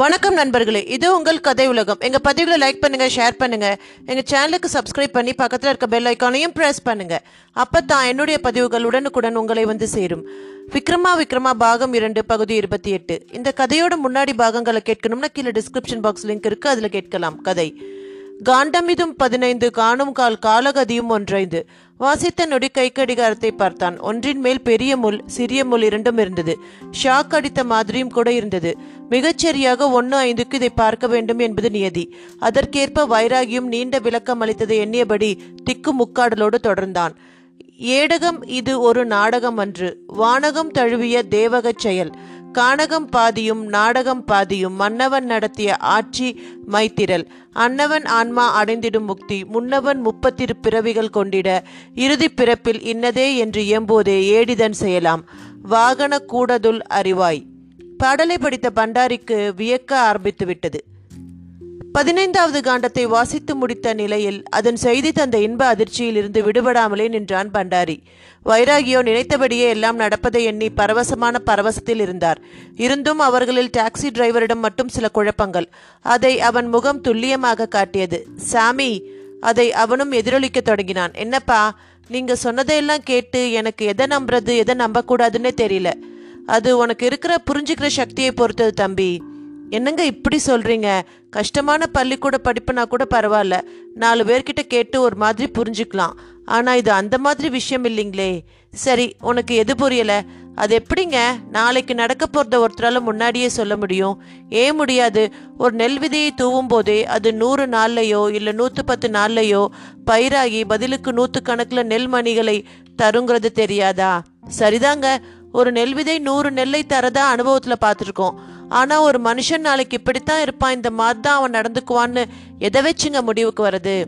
வணக்கம் நண்பர்களே இது உங்கள் கதை உலகம். எங்கள் பதிவுகளை லைக் பண்ணுங்கள் ஷேர் பண்ணுங்கள் எங்கள் சேனலுக்கு சப்ஸ்கிரைப் பண்ணி பக்கத்தில் இருக்க பெல் ஐக்கானையும் பண்ணுங்கள் அப்போ தான் என்னுடைய பதிவுகள் உடனுக்குடன் உங்களை வந்து சேரும். விக்ரமா விக்ரமா பாகம் இரண்டு பகுதி இருபத்தி எட்டு. இந்த கதையோட முன்னாடி பாகங்களை கேட்கணும்னா கீழே டிஸ்கிரிப்ஷன் பாக்ஸ் லிங்க் இருக்குது அதில் கேட்கலாம் கதை. காண்டமிதும் பதினைந்து காணும் கால் காலகதியும் ஒன்றைந்து. வாசித்த நொடி கை கடிகாரத்தை பார்த்தான். ஒன்றின் மேல் பெரிய முள் சிறிய முள் இரண்டும் இருந்தது. ஷாக் அடித்த மாதிரியும் கூட இருந்தது. மிகச்சரியாக ஒன்று ஐந்துக்கு இதை பார்க்க வேண்டும் என்பது நியதி. அதற்கேற்ப வைராகியும் நீண்ட விளக்கம் அளித்ததை எண்ணியபடி திக்கு முக்காடலோடு தொடர்ந்தான். ஏடகம் இது ஒரு நாடகம் அன்று. வானகம் தழுவிய தேவகச் செயல். கானகம் பாதியும் நாடகம் பாதியும் மன்னவன் நடத்திய ஆட்சி மைத்திரல். அன்னவன் ஆன்மா அடைந்திடும் முக்தி முன்னவன் முப்பத்திரு பிறவிகள் கொண்டிட இறுதி பிறப்பில் இன்னதே என்று எம்போதே ஏடிதன் செய்யலாம். வாகன கூடதுல் அறிவாய். பாடலை படித்த பண்டாரிக்கு வியக்க ஆரம்பித்து விட்டது பதினைந்தாவது காண்டத்தை வாசித்து முடித்த நிலையில் அதன் செய்தி தந்த இன்ப அதிர்ச்சியில் இருந்து விடுபடாமலே நின்றான் பண்டாரி. வைராகியோ நினைத்தபடியே எல்லாம் நடப்பதை எண்ணி பரவசமான பரவசத்தில் இருந்தார். இருந்தும் அவர்களில் டாக்ஸி டிரைவரிடம் மட்டும் சில குழப்பங்கள். அதை அவன் முகம் துல்லியமாக காட்டியது. சாமி! அதை அவனும் எதிரொலிக்க தொடங்கினான். என்னப்பா நீங்க சொன்னதையெல்லாம் கேட்டு எனக்கு எதை நம்புறது எதை நம்பக்கூடாதுன்னே தெரியல. அது உனக்கு இருக்கிற புரிஞ்சுக்கிற சக்தியை பொறுத்தது தம்பி. என்னங்க இப்படி சொல்றீங்க? கஷ்டமான பள்ளிக்கூட படிப்புனா கூட பரவாயில்ல. நாலு பேர்கிட்ட கேட்டு ஒரு மாதிரி புரிஞ்சுக்கலாம். ஆனா இது அந்த மாதிரி விஷயம் இல்லைங்களே. சரி உனக்கு எது புரியல? அது எப்படிங்க? நாளைக்கு நடக்க போறத ஒருத்தரால முன்னாடியே சொல்ல முடியும். ஏன் முடியாது? ஒரு நெல் விதையை தூவும் போதே அது நூறு நாள்லையோ இல்ல நூத்து பத்து நாள்லையோ பயிராகி பதிலுக்கு நூத்து கணக்குல நெல் மணிகளை தருங்கிறது தெரியாதா? சரிதாங்க. ஒரு நெல் விதை நூறு நெல்லை தரதா அனுபவத்துல பார்த்துருக்கோம். ஆனா ஒரு மனுஷன் நாளைக்கு இப்படித்தான் இருப்பான் இந்த மாதிரி தான் அவன் நடந்துக்குவான்னு எதை வச்சுங்க முடிவுக்கு வருது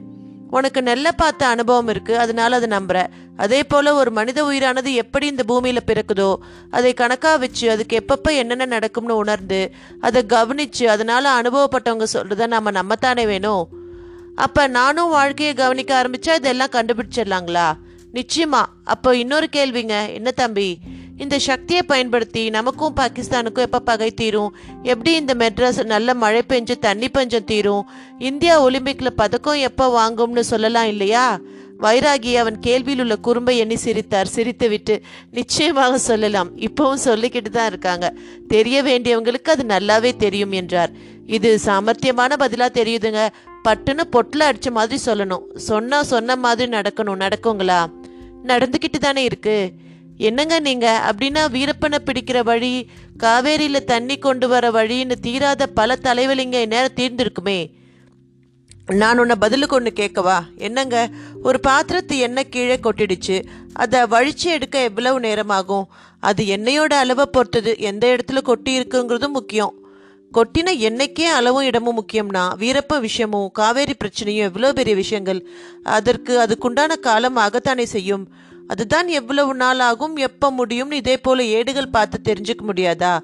உனக்கு நெல்லை பார்த்த அனுபவம் இருக்கு அதனால அதை நம்புற. அதே போல ஒரு மனித உயிரானது எப்படி இந்த பூமியில பிறக்குதோ அதை கணக்கா வச்சு அதுக்கு எப்பப்ப என்னென்ன நடக்கும்னு உணர்ந்து அதை கவனிச்சு அதனால அனுபவப்பட்டவங்க சொல்றத நம்ம நம்பத்தானே வேணும்? அப்ப நானும் வாழ்க்கையை கவனிக்க ஆரம்பிச்சா இதெல்லாம் கண்டுபிடிச்சிடலாங்களா? நிச்சயமா. அப்போ இன்னொரு கேள்விங்க என்ன தம்பி? இந்த சக்தியை பயன்படுத்தி நமக்கும் பாகிஸ்தானுக்கும் எப்போ பகை தீரும்? எப்படி இந்த மெட்ராஸ் நல்ல மழை பெஞ்சு தண்ணி பஞ்சம் தீரும்? இந்தியா ஒலிம்பிக்கில் பதக்கம் எப்போ வாங்கும்னு சொல்லலாம் இல்லையா? வைராகி அவன் கேள்வியில் உள்ள குறும்பை எண்ணி சிரித்தார். சிரித்துவிட்டு நிச்சயமாக சொல்லலாம். இப்பவும் சொல்லிக்கிட்டு தான் இருக்காங்க. தெரிய வேண்டியவங்களுக்கு அது நல்லாவே தெரியும் என்றார். இது சாமர்த்தியமான பதிலாக தெரியுதுங்க. பட்டுன்னு பொட்டில் அடித்த மாதிரி சொல்லணும். சொன்னால் சொன்ன மாதிரி நடக்கணும். நடக்குங்களா? நடந்துக்கிட்டு தானே இருக்குது என்னங்க நீங்க? அப்படின்னா வீரப்பனை பிடிக்கிற வழி காவேரியில தண்ணி கொண்டு வர வழின்னு தீராத பல தலைவலிங்க நேரம் தீர்ந்திருக்குமே. நான் உன்னை பதிலுக்கு ஒன்று கேட்கவா என்னங்க? ஒரு பாத்திரத்து எண்ணெய் கீழே கொட்டிடுச்சு. அதை வழிச்சு எடுக்க எவ்வளவு நேரம் ஆகும் அது எண்ணெயோட அளவை பொறுத்தது. எந்த இடத்துல கொட்டி இருக்குங்கிறதும் முக்கியம். கொட்டின எண்ணெய்க்கே அளவும் இடமும் முக்கியம்னா வீரப்ப விஷயமும் காவேரி பிரச்சனையும் எவ்வளோ பெரிய விஷயங்கள். அதற்கு அதுக்குண்டான காலம் ஆகத்தானே செய்யும். அதுதான் எவ்வளவு நாள் ஆகும் எப்போ முடியும்னு இதே போல ஏடுகள் பார்த்து தெரிஞ்சுக்க முடியாதா?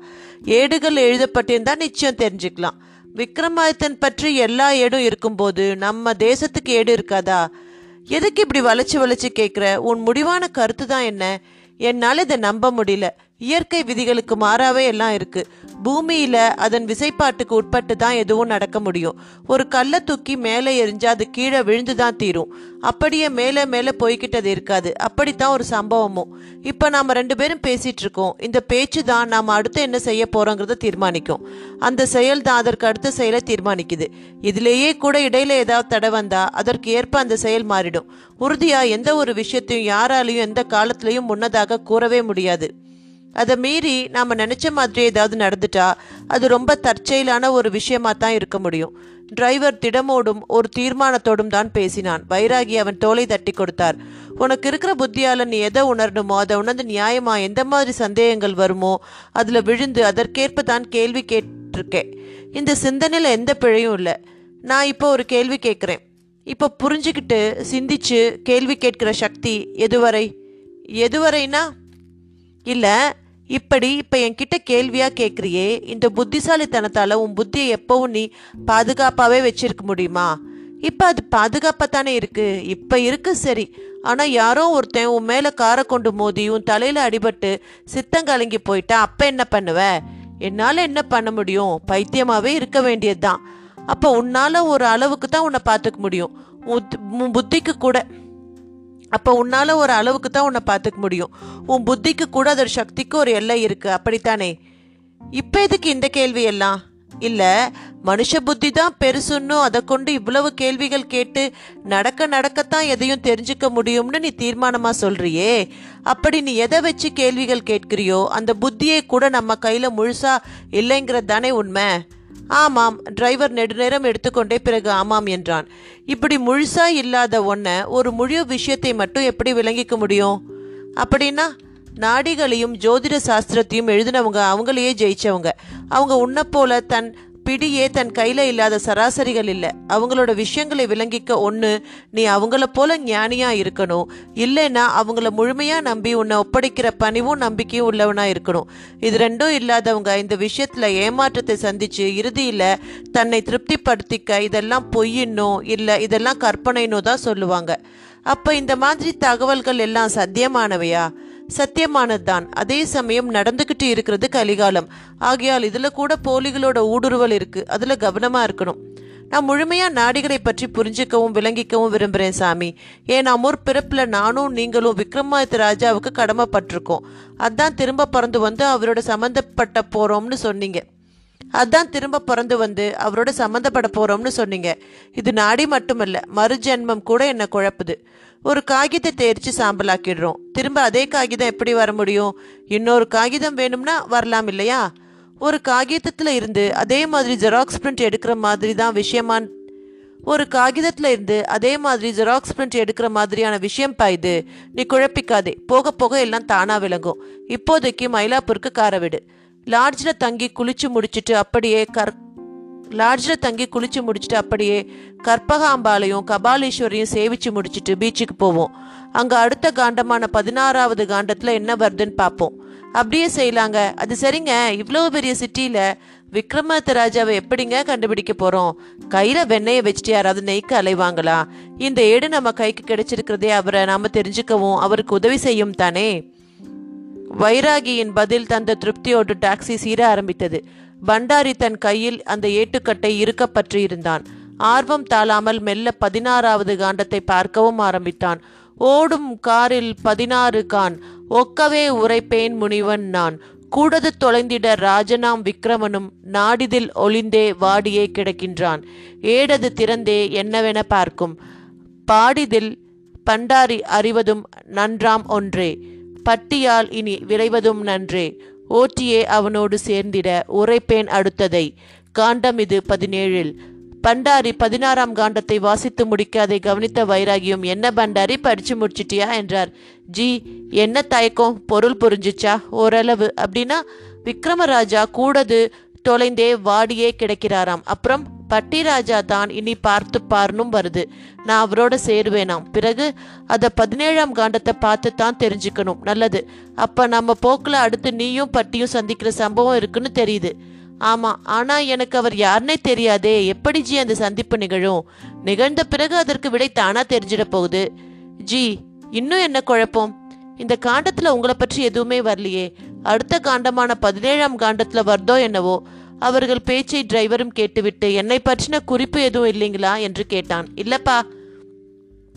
ஏடுகள் எழுதப்பட்டிருந்தா நிச்சயம் தெரிஞ்சுக்கலாம். விக்ரமாதித்தன் பற்றி எல்லா ஏடும் இருக்கும்போது நம்ம தேசத்துக்கு ஏடு இருக்காதா? எதுக்கு இப்படி வளைச்சு வளைச்சு கேட்குற உன் முடிவான கருத்து தான் என்ன? என்னால் இதை நம்ப முடியல. இயற்கை விதிகளுக்கு மாறாவே எல்லாம் இருக்கு. பூமியில அதன் விசைப்பாட்டுக்கு உட்பட்டு தான் எதுவும் நடக்க முடியும். ஒரு கல்லை தூக்கி மேலே எரிஞ்சு அது கீழே விழுந்து தான் தீரும். அப்படியே மேலே மேலே போய்கிட்டது இருக்காது. அப்படித்தான் ஒரு சம்பவமும். இப்போ நாம ரெண்டு பேரும் பேசிட்டு இருக்கோம். இந்த பேச்சு தான் நாம அடுத்து என்ன செய்ய போறோங்கிறத தீர்மானிக்கும். அந்த செயல் தான் அதற்கு அடுத்த செயலை தீர்மானிக்குது. இதுலேயே கூட இடையில ஏதாவது தடை வந்தா அதற்கு ஏற்ப அந்த செயல் மாறிடும். உறுதியா எந்த ஒரு விஷயத்தையும் யாராலையும் எந்த காலத்திலையும் முன்னதாக கூறவே முடியாது. அதை மீறி நாம் நினச்ச மாதிரி ஏதாவது நடந்துட்டா அது ரொம்ப தற்செயலான ஒரு விஷயமா தான் இருக்க முடியும். டிரைவர் திடமோடும் ஒரு தீர்மானத்தோடும் தான் பேசினான். வைராகி அவன் தோலை தட்டி கொடுத்தார். உனக்கு இருக்கிற புத்தியால் நீ எதை உணரணுமோ அதை உணர்ந்து நியாயமா எந்த மாதிரி சந்தேகங்கள் வருமோ அதில் விழுந்து அதற்கேற்ப தான் கேள்வி கேட்டிருக்கேன். இந்த சிந்தனையில் எந்த பிழையும் இல்லை. நான் இப்போ ஒரு கேள்வி கேட்குறேன். இப்போ புரிஞ்சுக்கிட்டு சிந்திச்சு கேள்வி கேட்கிற சக்தி எதுவரை? எதுவரைனா? இல்லை இப்படி இப்போ என்கிட்ட கேள்வியாக கேட்குறியே இந்த புத்திசாலித்தனத்தால் உன் புத்தியை எப்பவும் நீ பாதுகாப்பாகவே வச்சிருக்க முடியுமா? இப்போ அது பாதுகாப்பாக தானே இருக்கு. இப்போ இருக்கு சரி. ஆனால் யாரோ ஒருத்தன் உன் மேலே காரை கொண்டு மோதி உன் தலையில் அடிபட்டு சித்தம் கலங்கி போயிட்டா அப்போ என்ன பண்ணுவ? என்னால என்ன பண்ண முடியும்? பைத்தியமாவே இருக்க வேண்டியதுதான். அப்ப உன்னால ஒரு அளவுக்கு தான் உன்னை பார்த்துக்க முடியும். உன் உன் புத்திக்கு கூட. அப்போ உன்னால் ஒரு அளவுக்கு தான் உன்னை பார்த்துக்க முடியும். உன் புத்திக்கு கூட அதோட சக்திக்கு ஒரு எல்லை இருக்குது அப்படித்தானே? இப்போ எதுக்கு இந்த கேள்வி எல்லாம்? இல்லை மனுஷ புத்தி தான் பெருசுன்னு அதை கொண்டு இவ்வளவு கேள்விகள் கேட்டு நடக்க நடக்கத்தான் எதையும் தெரிஞ்சுக்க முடியும்னு நீ தீர்மானமாக சொல்றியே? அப்படி நீ எதை வச்சு கேள்விகள் கேட்கிறியோ அந்த புத்தியை கூட நம்ம கையில் முழுசாக இல்லைங்கிறது தானே உண்மை. ஆமாம் டிரைவர் நெடுநேரம் எடுத்துக்கொண்டே பிறகு ஆமாம் என்றான். இப்படி முழுசா இல்லாத ஒன்ன ஒரு முழு விஷயத்தை மட்டும் எப்படி விளங்கிக்க முடியும்? அப்படின்னா நாடிகளையும் ஜோதிட சாஸ்திரத்தையும் எழுதினவங்க அவங்களையே ஜெயிச்சவங்க. அவங்க உன்னை போல தன் பிடியே தன் கையில இல்லாத சராசரிகள் இல்லை. அவங்களோட விஷயங்களை விளங்கிக்க ஒன்று நீ அவங்கள போல ஞானியா இருக்கணும். இல்லைன்னா அவங்கள முழுமையா நம்பி உன்னை ஒப்படைக்கிற பணிவும் நம்பிக்கையும் உள்ளவனா இருக்கணும். இது ரெண்டும் இல்லாதவங்க இந்த விஷயத்துல ஏமாற்றத்தை சந்திச்சு இறுதியில தன்னை திருப்திப்படுத்திக்க இதெல்லாம் பொய்யின்னோ இல்லை இதெல்லாம் கற்பனைன்னோ தான் சொல்லுவாங்க. அப்ப இந்த மாதிரி தகவல்கள் எல்லாம் சத்தியமானவையா? சத்தியமானதுதான். அதே சமயம் நடந்துகிட்டு இருக்கிறது கலிகாலம். ஆகையால் இதுல கூட போலிகளோட ஊடுருவல் இருக்கு. அதுல கவனமா இருக்கணும். நான் முழுமையா நாடிகளை பற்றி புரிஞ்சுக்கவும் விளங்கிக்கவும் விரும்புறேன் சாமி. ஏன்னா முற்பிறப்புல நானும் நீங்களும் விக்ரமாதித்த ராஜாவுக்கு கடமைப்பட்டிருக்கோம். அதான் திரும்ப பிறந்து வந்து அவரோட சம்மந்தப்பட்ட போறோம்னு சொன்னீங்க. அதான் திரும்ப பிறந்து வந்து அவரோட சம்மந்தப்பட போறோம்னு சொன்னீங்க. இது நாடி மட்டுமல்ல மறுஜென்மம் கூட என்ன குழப்புது. ஒரு காகிதத்தை எரிச்சு சாம்பலாக்கிடுறோம் திரும்ப அதே காகிதம் எப்படி வர முடியும்? இன்னொரு காகிதம் வேணும்னா வரலாம் இல்லையா? ஒரு காகிதத்தில் இருந்து அதே மாதிரி ஜெராக்ஸ் பிரிண்ட் எடுக்கிற மாதிரி தான் விஷயமான் ஒரு காகிதத்தில் இருந்து அதே மாதிரி ஜெராக்ஸ் பிரிண்ட் எடுக்கிற மாதிரியான விஷயம் பா இது. நீ குழப்பிக்காதே. போக போக எல்லாம் தானா விளங்கும். இப்போதைக்கு மயிலாப்பூருக்கு கார விடு. லாட்ஜில் தங்கி குளிச்சு முடிச்சுட்டு அப்படியே கற் லாட்ஜில் தங்கி குளிச்சு முடிச்சுட்டு அப்படியே கற்பகாம்பாலையும் கபாலீஸ்வரையும் சேவிச்சு முடிச்சிட்டு பீச்சுக்கு போவோம். அங்கே அடுத்த காண்டமான பதினாறாவது காண்டத்தில் என்ன வருதுன்னு பார்ப்போம். அப்படியே செய்யலாங்க அது சரிங்க. இவ்வளோ பெரிய சிட்டியில் விக்ரமாத்த ராஜாவை எப்படிங்க கண்டுபிடிக்க போகிறோம் கையில் வெண்ணெயை வச்சுட்டு யாராவது நெய்க்கு அலைவாங்களா? இந்த ஏடு நம்ம கைக்கு கிடைச்சிருக்கிறதே அவரை நாம் தெரிஞ்சுக்கவும் அவருக்கு உதவி செய்யும் தானே? வைராகியின் பதில் தந்த திருப்தியோடு டாக்ஸி சீர ஆரம்பித்தது. பண்டாரி தன் கையில் அந்த ஏட்டுக்கட்டை இருக்க பற்றியிருந்தான். ஆர்வம் தாழாமல் மெல்ல பதினாறாவது காண்டத்தை பார்க்கவும் ஆரம்பித்தான். ஓடும் காரில் பதினாறு கான் ஒக்கவே உரைப்பேன் முனிவன் நான். கூடது தொலைந்திட ராஜனாம் விக்ரமனும் நாடிதில் ஒளிந்தே வாடியே கிடக்கின்றான். ஏடது திறந்தே என்னவென பார்க்கும். பாடிதில் பண்டாரி அறிவதும் நன்றாம் ஒன்றே. பட்டியால் இனி விரைவதும் நன்றே. ஓட்டியே அவனோடு சேர்ந்திட உரைப்பேன் அடுத்ததை. காண்டம் இது பதினேழில். பண்டாரி பதினாறாம் காண்டத்தை வாசித்து முடிக்க அதை கவனித்த வைராகியும் என்ன பண்டாரி படிச்சு முடிச்சிட்டியா? என்றார். ஜி என்ன தயக்கம்? பொருள் புரிஞ்சிச்சா? ஓரளவு. அப்படின்னா விக்ரமராஜா கூடது தொலைந்தே வாடியே கிடக்கிறாராம். அப்புறம் பட்டிராஜா தான் இனி பார்த்து பார்னும் வருது. நான் அவரோட சேருவேனாம். பிறகு அதை பதினேழாம் காண்டத்தை பார்த்து தான் தெரிஞ்சுக்கணும். நல்லது. அப்ப நம்ம போக்குல அடுத்து நீயும் பட்டியும் சந்திக்கிற சம்பவம் இருக்குன்னு தெரியுது. ஆமா. ஆனா எனக்கு அவர் யாருன்னே தெரியாதே. எப்படி ஜி அந்த சந்திப்பு நிகழும்? நிகழ்ந்த பிறகு அதற்கு விடை தானா தெரிஞ்சிட போகுது. ஜி இன்னும் என்ன குழப்பம்? இந்த காண்டத்துல உங்களை பற்றி எதுவுமே வரலையே. அடுத்த காண்டமான பதினேழாம் காண்டத்துல வருதோ என்னவோ. அவர்கள் பேச்சை டிரைவரும் கேட்டுவிட்டு என்னை பற்றின குறிப்பு எதுவும் இல்லைங்களா? என்று கேட்டான். இல்லப்பா.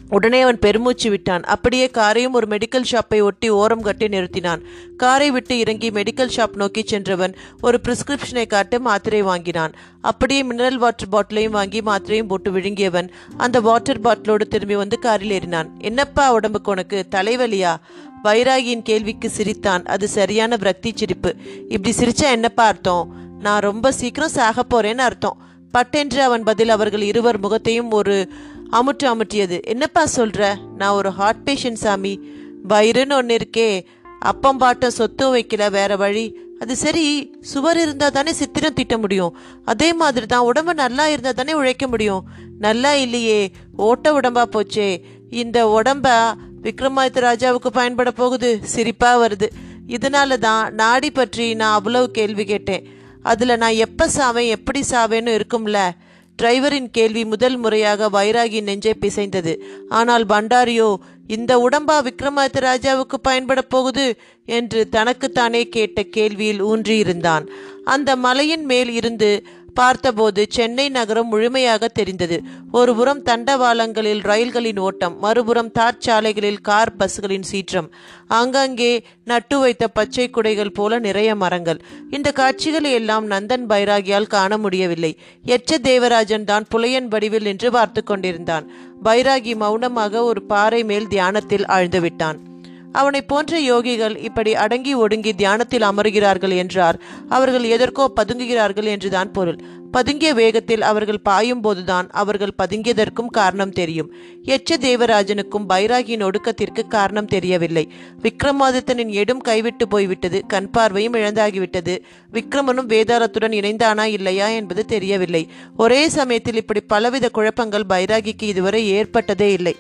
உடனே அவன் பெருமூச்சு விட்டான். அப்படியே காரையும் ஒரு மெடிக்கல் ஷாப்பை ஒட்டி ஓரம் கட்டி நிறுத்தினான். காரை விட்டு இறங்கி மெடிக்கல் ஷாப் நோக்கி சென்றவன் ஒரு பிரிஸ்கிரிப்ஷனை காட்டு மாத்திரை வாங்கினான். அப்படியே மினரல் வாட்டர் பாட்டிலையும் வாங்கி மாத்திரையும் போட்டு விழுங்கியவன் அந்த வாட்டர் பாட்டிலோடு திரும்பி வந்து காரில் ஏறினான். என்னப்பா உடம்புக்கு உனக்கு? தலைவலியா? வைராகியின் கேள்விக்கு சிரித்தான். அது சரியான பிரக்தி சிரிப்பு. இப்படி சிரிச்சா என்னப்பா அர்த்தம்? நான் ரொம்ப சீக்கிரம் சாக போறேன்னு அர்த்தம். பட்டென்று அவன் பதில் அவர்கள் இருவர் முகத்தையும் ஒரு அமுட்டு அமுட்டியது என்னப்பா சொல்ற? நான் ஒரு ஹார்ட் பேஷண்ட் சாமி. வயிறுன்னு ஒன்று இருக்கே. அப்பம் பாட்டம் சொத்தும் வைக்கல வேற வழி. அது சரி சுவர் இருந்தால் தானே சித்திரம் தீட்ட முடியும். அதே மாதிரி தான் உடம்பு நல்லா இருந்தால் தானே உழைக்க முடியும். நல்லா இல்லையே ஓட்ட உடம்பா போச்சே. இந்த உடம்ப விக்ரமாதித்த ராஜாவுக்கு பயன்பட போகுது. சிரிப்பாக வருது. இதனால தான் நாடி பற்றி நான் அவ்வளவு கேள்வி கேட்டேன். அதுல நான் எப்ப சாவேன் எப்படி சாவேன்னு இருக்கும்ல? டிரைவரின் கேள்வி முதல் முறையாக வைராகி நெஞ்சை பிசைந்தது. ஆனால் பண்டாரியோ இந்த உடம்பா விக்ரமாதித்த ராஜாவுக்கு பயன்பட போகுது? என்று தனக்குத்தானே கேட்ட கேள்வியில் ஊன்றியிருந்தான். அந்த மலையின் மேல் இருந்து பார்த்தபோது சென்னை நகரம் முழுமையாக தெரிந்தது. ஒருபுறம் தண்டவாளங்களில் ரயில்களின் ஓட்டம் மறுபுறம் தார்ச்சாலைகளில் கார் பஸ்களின் சீற்றம். ஆங்காங்கே நட்டு வைத்த பச்சை குடைகள் போல நிறைய மரங்கள். இந்த காட்சிகளை எல்லாம் நந்தன் பைராகியால் காண முடியவில்லை. எச்ச தேவராஜன் தான் புலையன் வடிவில் நின்று பார்த்து கொண்டிருந்தான். பைராகி மௌனமாக ஒரு பாறை மேல் தியானத்தில் ஆழ்ந்துவிட்டான் அவனை போன்ற யோகிகள் இப்படி அடங்கி ஒடுங்கி தியானத்தில் அமருகிறார்கள் என்றார். அவர்கள் எதற்கோ பதுங்குகிறார்கள் என்றுதான் பொருள். பதுங்கிய வேகத்தில் அவர்கள் பாயும் போதுதான் அவர்கள் பதுங்கியதற்கும் காரணம் தெரியும். எச்ச தேவராஜனுக்கும் பைராகியின் ஒடுக்கத்திற்கு காரணம் தெரியவில்லை. விக்ரமாதித்தனின் எடும் கைவிட்டு போய்விட்டது. கண் பார்வையும் இழந்தாகிவிட்டது. விக்ரமனும் வேதாளத்துடன் இணைந்தானா இல்லையா என்பது தெரியவில்லை. ஒரே சமயத்தில் இப்படி பலவித குழப்பங்கள் பைராகிக்கு இதுவரை ஏற்பட்டதே இல்லை.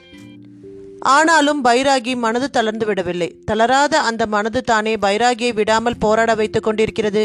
ஆனாலும் பைராகி மனது தளர்ந்து விடவில்லை. தளராத அந்த மனது தானே பைராகியை விடாமல் போராட வைத்துக் கொண்டிருக்கிறது.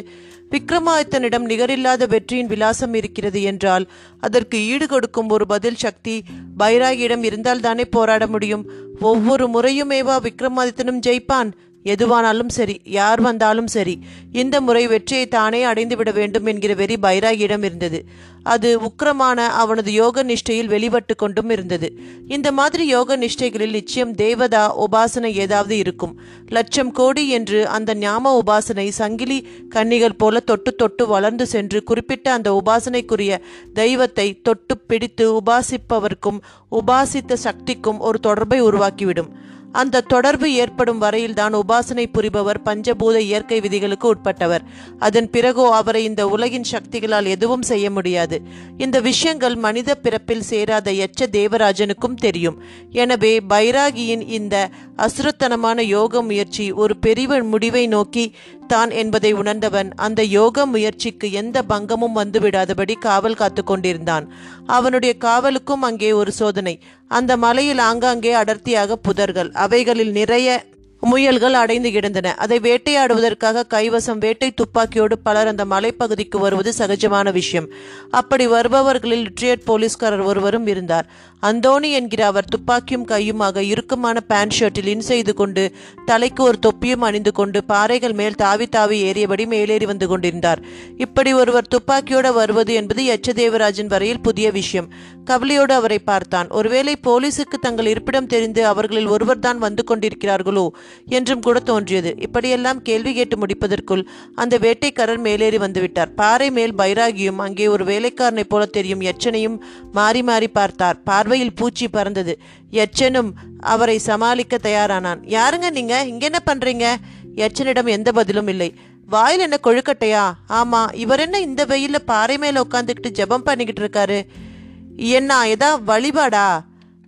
விக்ரமாதித்தனிடம் நிகரில்லாத வெற்றியின் விலாசம் இருக்கிறது என்றால் அதற்கு ஈடு கொடுக்கும் ஒரு பதில் சக்தி பைராகியிடம் இருந்தால் தானே போராட முடியும். ஒவ்வொரு முறையுமேவா விக்ரமாதித்தனும் ஜெயிப்பான்? எதுவானாலும் சரி யார் வந்தாலும் சரி இந்த முறை வெற்றியை தானே அடைந்துவிட வேண்டும் என்கிற வெறி பைராகியிடம் இருந்தது. அது உக்கிரமான அவனது யோக நிஷ்டையில் வெளிப்பட்டு கொண்டும் இருந்தது. இந்த மாதிரி யோக நிஷ்டைகளில் நிச்சயம் தேவதா உபாசனை ஏதாவது இருக்கும். லட்சம் கோடி என்று அந்த ஞாம உபாசனை சங்கிலி கன்னிகள் போல தொட்டு தொட்டு வளர்ந்து சென்று குறிப்பிட்ட அந்த உபாசனைக்குரிய தெய்வத்தை தொட்டு பிடித்து உபாசிப்பவர்க்கும் உபாசித்த சக்திக்கும் ஒரு தொடர்பை உருவாக்கிவிடும். அந்த தொடர்பு ஏற்படும் வரையில்தான் உபாசனை புரிபவர் பஞ்சபூத இயற்கை விதிகளுக்கு உட்பட்டவர். அதன் பிறகோ அவரை இந்த உலகின் சக்திகளால் எதுவும் செய்ய முடியாது. இந்த விஷயங்கள் மனித பிறப்பில் சேராத எச்ச தேவராஜனுக்கும் தெரியும். எனவே பைராகியின் இந்த அசுரத்தனமான யோக முயற்சி ஒரு பெரிய முடிவை நோக்கி தான் என்பதை உணர்ந்தவன் அந்த யோக முயற்சிக்கு எந்த பங்கமும் வந்துவிடாதபடி காவல் காத்து கொண்டிருந்தான். அவனுடைய காவலுக்கும் அங்கே ஒரு சோதனை. அந்த மலையில் ஆங்காங்கே அடர்த்தியாக புதர்கள். அவைகளில் நிறைய முயல்கள் அடைந்து கிடந்தன. அதை வேட்டையாடுவதற்காக கைவசம் வேட்டை துப்பாக்கியோடு பலர் அந்த மலைப்பகுதிக்கு வருவது சகஜமான விஷயம். அப்படி வருபவர்களில் லிட்ரியட் போலீஸ்காரர் ஒருவரும் இருந்தார். அந்தோணி என்கிற அவர் துப்பாக்கியும் கையுமாக இறுக்கமான பேண்ட் ஷர்ட்டில் இன் செய்து கொண்டு தலைக்கு ஒரு தொப்பியும் அணிந்து கொண்டு பாறைகள் மேல் தாவி தாவி ஏறியபடி மேலேறி வந்து கொண்டிருந்தார். இப்படி ஒருவர் துப்பாக்கியோடு வருவது என்பது எச்சதேவராஜன் வரையில் புதிய விஷயம். கவலையோடு அவரை பார்த்தான். ஒருவேளை போலீசுக்கு தங்கள் இருப்பிடம் தெரிந்து அவர்களில் ஒருவர்தான் வந்து கொண்டிருக்கிறார்களோ என்றும் கூட தோன்றியது. இப்படியெல்லாம் கேள்வி கேட்டு முடிப்பதற்குள் அந்த வேட்டைக்காரர் மேலேறி வந்துவிட்டார். பாறை மேல் பைராகியும் அங்கே ஒரு வேலைக்காரனைப் போல தெரியும் எச்சனையும் மாறி மாறி பார்த்தார். பார்வையில் பூச்சி பறந்தது. எச்சனும் அவரை சமாளிக்க தயாரானான். யாருங்க நீங்க? இங்க என்ன பண்றீங்க? எச்சனிடம் எந்த பதிலும் இல்லை. வாயில் என்ன கொழுக்கட்டையா? ஆமா இவர் என்ன இந்த வெயில்ல பாறை மேல உட்காந்துக்கிட்டு ஜெபம் பண்ணிக்கிட்டு இருக்காரு? என்ன ஏதா வழிபாடா?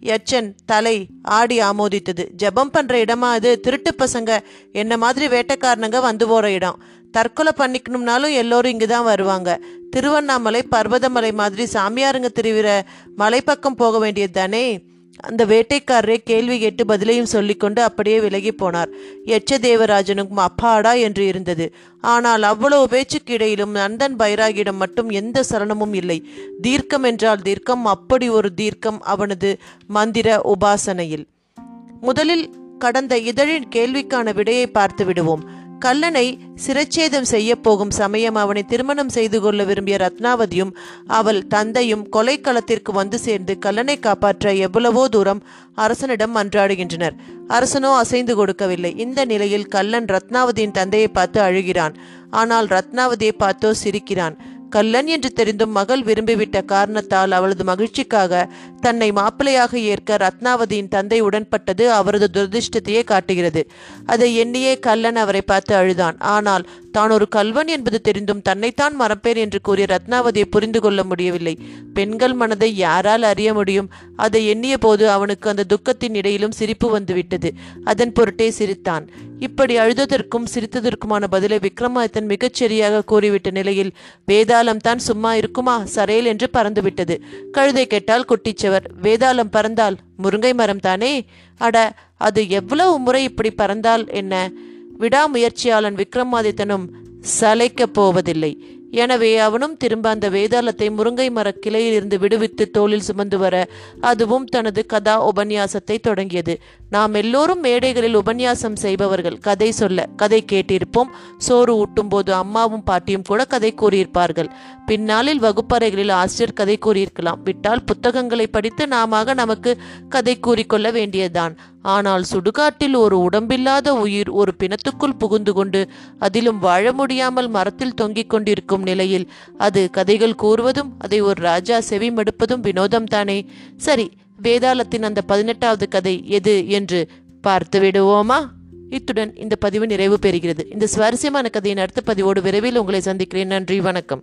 எச்சன் தலை ஆடி ஆமோதித்தது. ஜெபம் பண்ற இடமா அது? திருட்டு பசங்க. என்ன மாதிரி வேட்டைக்காரனுங்க வந்து போற இடம். தற்கொலை பண்ணிக்கணும்னாலும் எல்லோரும் இங்கே தான் வருவாங்க. திருவண்ணாமலை பர்வதமலை மாதிரி சாமியாருங்க திருவிற மலைப்பக்கம் போக வேண்டியது தானே? அந்த வேட்டைக்காரரே கேள்வி கேட்டு பதிலையும் சொல்லிக்கொண்டு அப்படியே விலகி போனார். எச்ச தேவராஜனுக்கும் அப்பாடா என்று இருந்தது. ஆனால் அவ்வளவு பேச்சுக்கு இடையிலும் நந்தன் பைராகியிடம் மட்டும் எந்த சலனமும் இல்லை. தீர்க்கம் என்றால் தீர்க்கம் அப்படி ஒரு தீர்க்கம் அவனது மந்திர உபாசனையில். முதலில் கடந்த இதழின் கேள்விக்கான விடையை பார்த்து விடுவோம். கல்லனை சிரச்சேதம் செய்ய போகும் சமயம் அவனை திருமணம் செய்து கொள்ள விரும்பிய ரத்னாவதியும் அவள் தந்தையும் கொலைக்களத்திற்கு வந்து சேர்ந்து கல்லனை காப்பாற்ற எவ்வளவோ தூரம் அரசனிடம் மன்றாடுகின்றனர் அரசனோ அசைந்து கொடுக்கவில்லை. இந்த நிலையில் கல்லன் ரத்னாவதியின் தந்தையை பார்த்து அழுகிறான். ஆனால் ரத்னாவதியை பார்த்தோ சிரிக்கிறான். கல்லன் என்று தெரிந்தும் மகள் விரும்பிவிட்ட காரணத்தால் அவளது மகிழ்ச்சிக்காக தன்னை மாப்பிள்ளையாக ஏற்க ரத்னாவதியின் தந்தை உடன்பட்டது அவரது துரதிருஷ்டத்தையே காட்டுகிறது. அதை எண்ணியே கல்லன் அவரை பார்த்து அழுதான். ஆனால் தான் ஒரு கல்வன் என்பது தெரிந்தும் தன்னைத்தான் மறப்பேன் என்று கூறிய ரத்னாவதியை புரிந்து கொள்ள முடியவில்லை. பெண்கள் மனதை யாரால் அறிய முடியும்? அதை எண்ணிய போது அவனுக்கு அந்த துக்கத்தின் இடையிலும் சிரிப்பு வந்துவிட்டது. அதன் பொருட்டே சிரித்தான். இப்படி அழுததற்கும் சிரித்ததற்குமான பதிலை விக்ரமாதித்தன் மிகச் சரியாக கூறிவிட்ட நிலையில் வேதாளம் தான் சும்மா இருக்குமா? சரேல் என்று பறந்துவிட்டது. கழுதை கேட்டால் குட்டிச்சவர். வேதாளம் பறந்தால் முருங்கை மரம் தானே? அட அது எவ்வளவு முறை இப்படி பறந்தால் என்ன? விடாமுயற்சியாளன் விக்ரமாதித்தனும் சளைக்கப் போவதில்லை. எனவே அவனும் திரும்ப அந்த வேதாளத்தை முருங்கை மர கிளையிலிருந்து விடுவித்து தோளில் சுமந்து வர அதுவும் தனது கதா உபன்யாசத்தை தொடங்கியது. நாம் எல்லோரும் மேடைகளில் உபன்யாசம் செய்பவர்கள் கதை சொல்ல கதை கேட்டிருப்போம். சோறு ஊட்டும் போது அம்மாவும் பாட்டியும் கூட கதை கூறியிருப்பார்கள். பின்னாளில் வகுப்பறைகளில் ஆசிரியர் கதை கூறியிருக்கலாம். விட்டால் புத்தகங்களை படித்து நாம நமக்கு கதை கூறிக்கொள்ள வேண்டியதுதான். ஆனால் சுடுகாட்டில் ஒரு உடம்பில்லாத உயிர் ஒரு பிணத்துக்குள் புகுந்து கொண்டு அதிலும் வாழ முடியாமல் மரத்தில் தொங்கிக் கொண்டிருக்கும் நிலையில் அது கதைகள் கூறுவதும் அதை ஒரு ராஜா செவி மடுப்பதும் வினோதம் தானே. சரி வேதாளத்தின் அந்த பதினெட்டாவது கதை எது என்று பார்த்து விடுவோமா? இத்துடன் இந்த பதிவு நிறைவு பெறுகிறது. இந்த சுவாரஸ்யமான கதையின் அடுத்த பதிவோடு விரைவில் உங்களை சந்திக்கிறேன். நன்றி வணக்கம்.